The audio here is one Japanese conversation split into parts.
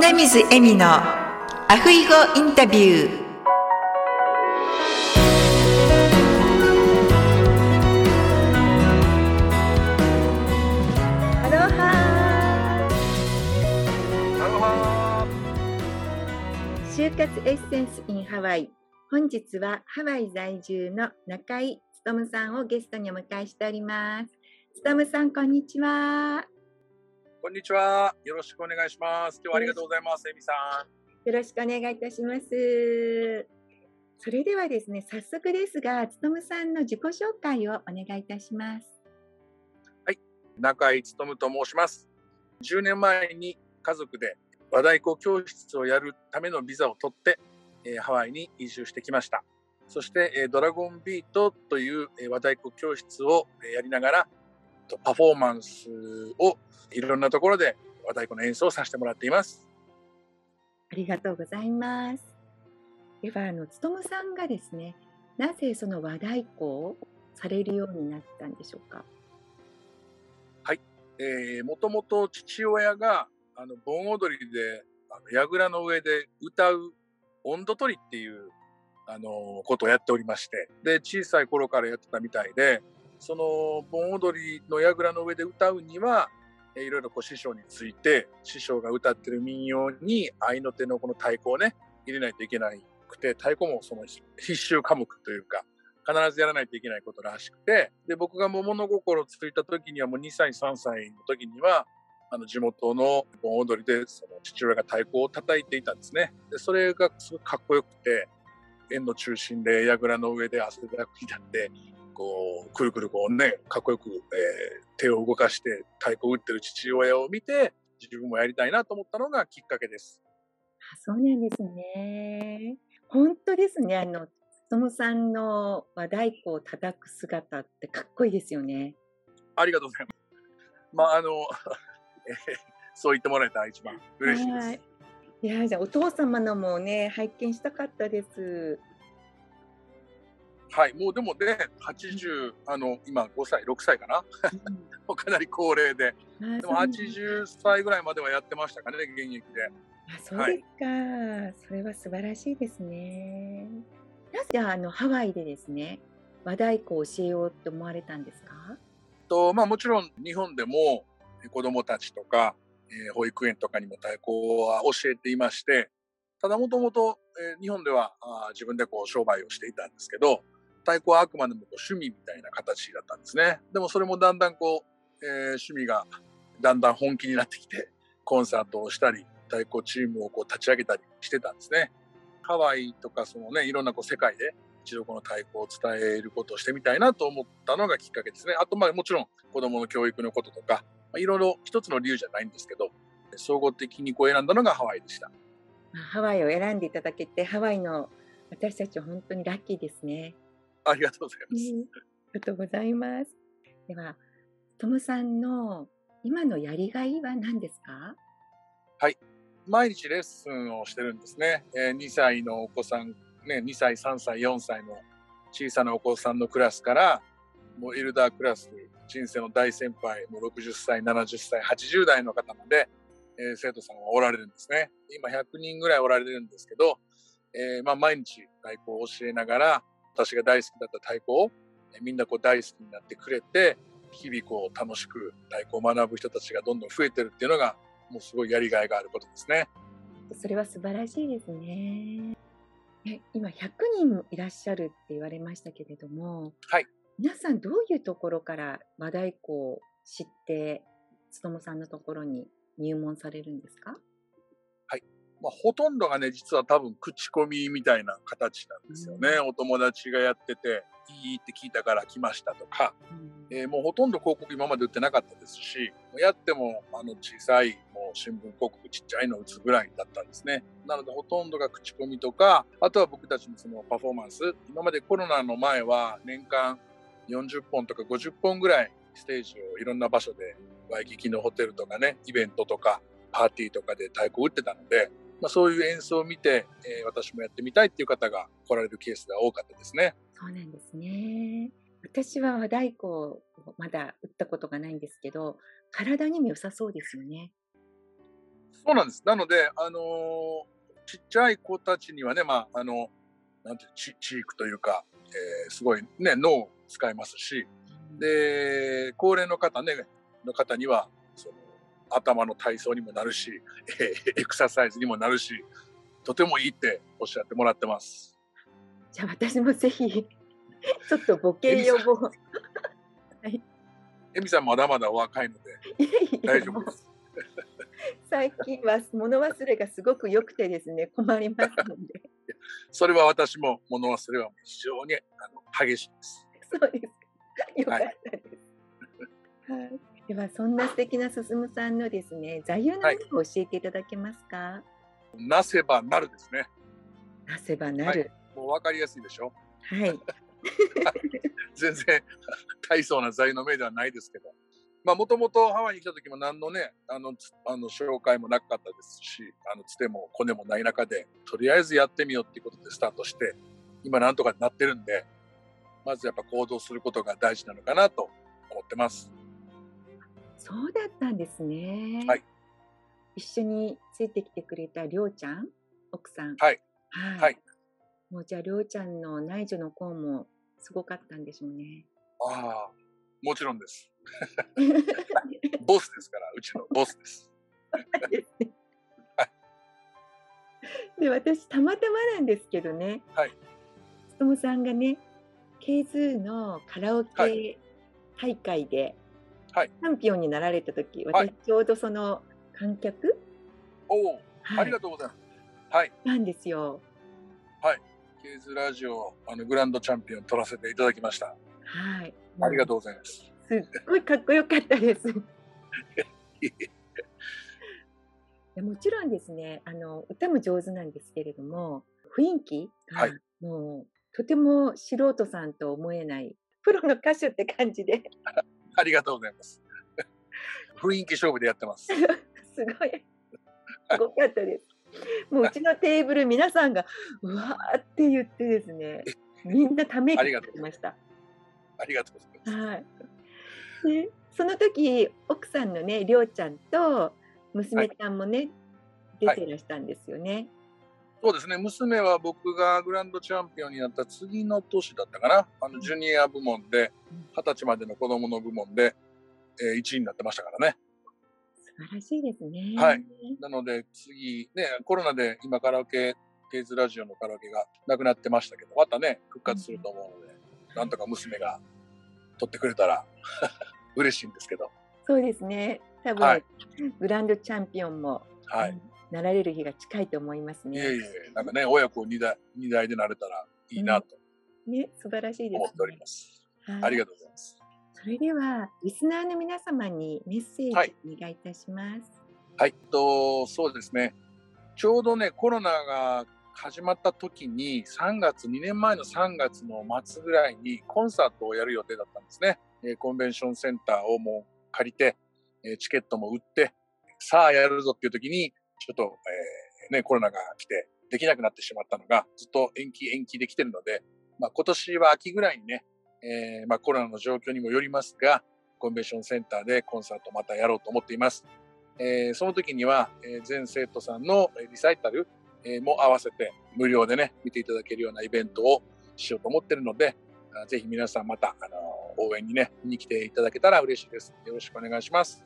米水恵美のアフイゴインタビュー。アロハアロハ就活エッセンス in ハワイ。本日はハワイ在住の中井勉さんをゲストにお迎えしております。勉さんこんにちはこんにちは。よろしくお願いします。今日はありがとうございます、エミさん。よろしくお願いいたします。それではですね、早速ですが、つとむさんの自己紹介をお願いいたします。中井勉と申します。10年前に家族で和太鼓教室をやるためのビザを取って、えーハワイに移住してきました。そして、えードラゴンビートという、えー和太鼓教室をえーやりながら、とパフォーマンスをいろんなところで和太鼓の演奏をさせてもらっています。ありがとうございます。では、あの、つとむさんがですね、なぜその和太鼓をされるようになったんでしょうか？えー、もともと父親があの盆踊りであの櫓の上で歌う音頭取りっていうあのことをやっておりましてで小さい頃からやってたみたいでその盆踊りの櫓の上で歌うにはいろいろこう師匠について師匠が歌ってる民謡に合いの手のこの太鼓をね入れないといけなくて太鼓もその必修科目というか必ずやらないといけないことらしくて、で、僕がもう物心ついた時にはもう2歳、3歳の時には、あの、地元の盆踊りで、その父親が太鼓を叩いていたんですね。で、それがすごくかっこよくて、円の中心で櫓の上で汗だくになって、こう、くるくるこうね、かっこよく、えー手を動かして太鼓を打ってる父親を見て、自分もやりたいなと思ったのがきっかけです。あそうなんですね。本当ですね。あの、つとむさんの和太鼓を叩く姿ってかっこいいですよね。ありがとうございます。まあ、あの、えーそう言ってもらえたら一番嬉しいです。はいいやじゃあお父様のもね拝見したかったです。はい、もうでもね、80、あの、今5歳、6歳かな？もう かなり高齢で、でも80歳ぐらいまではやってましたかね、現役で。あそうですか、それは素晴らしいですね。なぜあのハワイでですね和太鼓を教えようって思われたんですか？と、まあもちろん日本でもえ子供たちとか、えー保育園とかにも太鼓は教えていまして、ただもともとえー日本ではあー自分でこう商売をしていたんですけど、太鼓はあくまでも趣味みたいな形だったんですね。でもそれもだんだんこう、えー趣味がだんだん本気になってきて、コンサートをしたり、太鼓チームをこう立ち上げたりしてたんですね。ハワイとかそのね、いろんなこう世界で一度この太鼓を伝えることをしてみたいなと思ったのがきっかけですね。あとまあもちろん子供の教育のこととか、まあ、いろいろ一つの理由じゃないんですけど、総合的にこう選んだのがハワイでした。ハワイを選んでいただけてハワイの私たち本当にラッキーですね。ありがとうございます。ありがとうございます。ではトムさんの今のやりがいは何ですか？毎日レッスンをしてるんですね。えー2歳のお子さん、ね、2歳、3歳、4歳の小さなお子さんのクラスから、もうエルダークラス、人生の大先輩、もう60歳、70歳、80代の方まで、えー生徒さんはおられるんですね。今100人ぐらいおられるんですけど、えーまあ、毎日太鼓を教えながら、私が大好きだった太鼓を、えーみんなこう大好きになってくれて、日々こう楽しく太鼓を学ぶ人たちがどんどん増えてるっていうのが、もうすごいやりがいがあることですね。それは素晴らしいですね。え今100人いらっしゃるって言われましたけれども、はい、皆さんどういうところから和太鼓を知って、つともさんのところに入門されるんですか？まあ、ほとんどがね、実は多分口コミみたいな形なんですよね。お友達がやってて、いいって聞いたから来ましたとか、えーもうほとんど広告今まで売ってなかったですし、やってもあの小さいもう新聞広告ちっちゃいの打つぐらいだったんですね。なのでほとんどが口コミとか、あとは僕たちのそのパフォーマンス、今までコロナの前は年間40本とか50本ぐらいステージをいろんな場所でワイキキのホテルとかね、イベントとかパーティーとかで太鼓を打ってたので、まあ、そういう演奏を見て、えー私もやってみたいっていう方が来られるケースが多かったですね。そうなんですね。私は和太鼓をまだ打ったことがないんですけど、体にも良さそうですよね。そうなんです。なので、あのーちっちゃい子たちにはね、まあ、あの、なんていう、チチークというか、えーすごいね、脳を使いますし、で、高齢の方ね、の方には、頭の体操にもなるし、え ーエクササイズにもなるし、とてもいいっておっしゃってもらってます。じゃあ私もぜひ ちょっとボケ予防。エミさんまだまだお若いので大丈夫です。最近は物忘れがすごく良くてですね困りますので。それは私も物忘れは非常にあの激しいです。そうですか。よかったです。はい。ではそんな素敵な進さんのですね座右の銘を教えていただけますか？なせばなるですね。なせばなる。もう分かりやすいでしょ。はい。全然大層な座右の銘ではないですけど。まあもともとハワイに来た時も何のね、あの、つあの紹介もなかったですし、あの、つてもコネもない中で、とりあえずやってみようっていうことでスタートして、今なんとかなってるんで、まずやっぱ行動することが大事なのかなと思ってます。そうだったんですね。はい。一緒についてきてくれたりょうちゃん、奥さん。はい。はい。はいもうじゃありょうちゃんの内助の功もすごかったんでしょうね。ああ、もちろんです。ボスですから、うちのボスです。で私たまたまなんですけどね、はい、つともさんがね K2 のカラオはケ大会でチはいャンピオンになられた時、はい私ちょうどその観客、おお、はいありがとうございます。はい。なんですよ。ケーズラジオ、あの、グランドチャンピオン取らせていただきました。はい。ありがう。とうございます。すっごいかっこよかったです。でもちろんですね、あの歌も上手なんですけれども、雰囲気がはいもうとても素人さんと思えないプロの歌手って感じでありがとうございます。雰囲気勝負でやってます。すごい、すごかったです。もううちのテーブル、皆さんが、うわーって言ってですね、みんなため息ありがとうました。ありがとうございます。はい。で、その時、奥さんのね、りょうちゃんと娘ちゃんもね、はい出てらしたんですよね。そうですね、娘は僕がグランドチャンピオンになった次の年だったかな、あのジュニア部門で、二十歳までの子供の部門で、えー、1位になってましたからね。素晴らしいですね。はい。なので次、ね、コロナで今カラオケ、ケーズラジオのカラオケがなくなってましたけど、またね、復活すると思うので、なんとか娘が取ってくれたら 嬉しいんですけど、そうですね。多分、はい。グランドチャンピオンも、はい。なられる日が近いと思いますね。いえいえ、なんかね、親子二代二代でなれたらいいなとね、素晴らしいです、ね。思っております。はいありがとうございます。それでは、リスナーの皆様にメッセーはいジお願いいたします。はい、とそうですね。ちょうどね、コロナが始まった時に、3月、2年前の3月の末ぐらいにコンサートをやる予定だったんですね。えーコンベンションセンターをもう借りて、えーチケットも売って、さあやるぞっていう時に、ちょっと、えーね、コロナが来て、できなくなってしまったのが、ずっと延期延期できてるので、まあ、今年は秋ぐらいにね、えーまあ、コロナの状況にもよりますが、コンベンションセンターでコンサートまたやろうと思っています。えーその時には、え全生徒さんのリサイタル、えも合わせて無料でね、見ていただけるようなイベントをしようと思ってるので、ぜひ皆さんまた、あの応援にね、見に来ていただけたら嬉しいです。よろしくお願いします。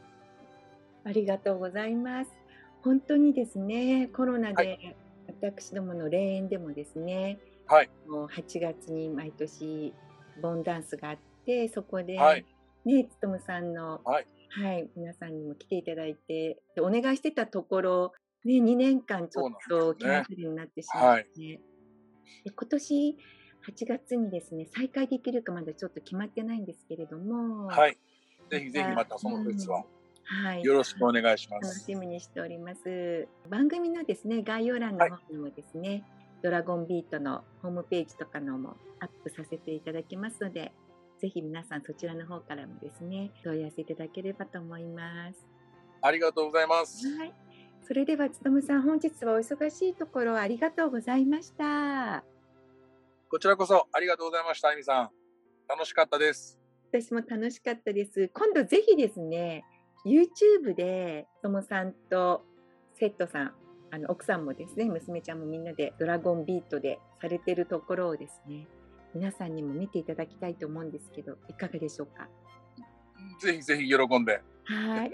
ありがとうございます。本当にですね、コロナはで、私どもの霊園でもですね、はい。もう8月に毎年ボンダンスがあって、そこで、はい。ね、つとむさんの、はい。はい、皆さんにも来ていただいて、でお願いしてたところ、ね、2年間ちょっとキャンセルになってしまって、で今年8月にですね、再開できるかまだちょっと決まってないんですけれども、はい。ぜひぜひまたその説ははい、よろしくお願いします。楽しみにしております。番組のですね、概要欄の方にもですね、ドラゴンビートのホームページとかのもアップさせていただきますので、ぜひ皆さんそちらの方からもですね、問い合わせいただければと思います。ありがとうございます。はい。それでは、つとむさん、本日はお忙しいところありがとうございました。こちらこそありがとうございました、あゆみさん。楽しかったです。私も楽しかったです。今度ぜひですね、YouTube でともさんとセットさんあの奥さんもですね娘ちゃんもみんなでドラゴンビートでされてるところをですね皆さんにも見ていただきたいと思うんですけどいかがでしょうか？ぜひぜひ喜んではい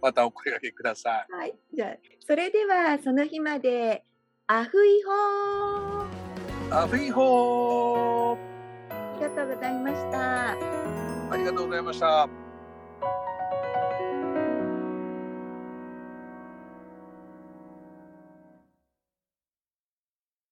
またお声掛けください。はいじゃあそれではその日までアフイホーアフィホーありがとうございました。ありがとうございました。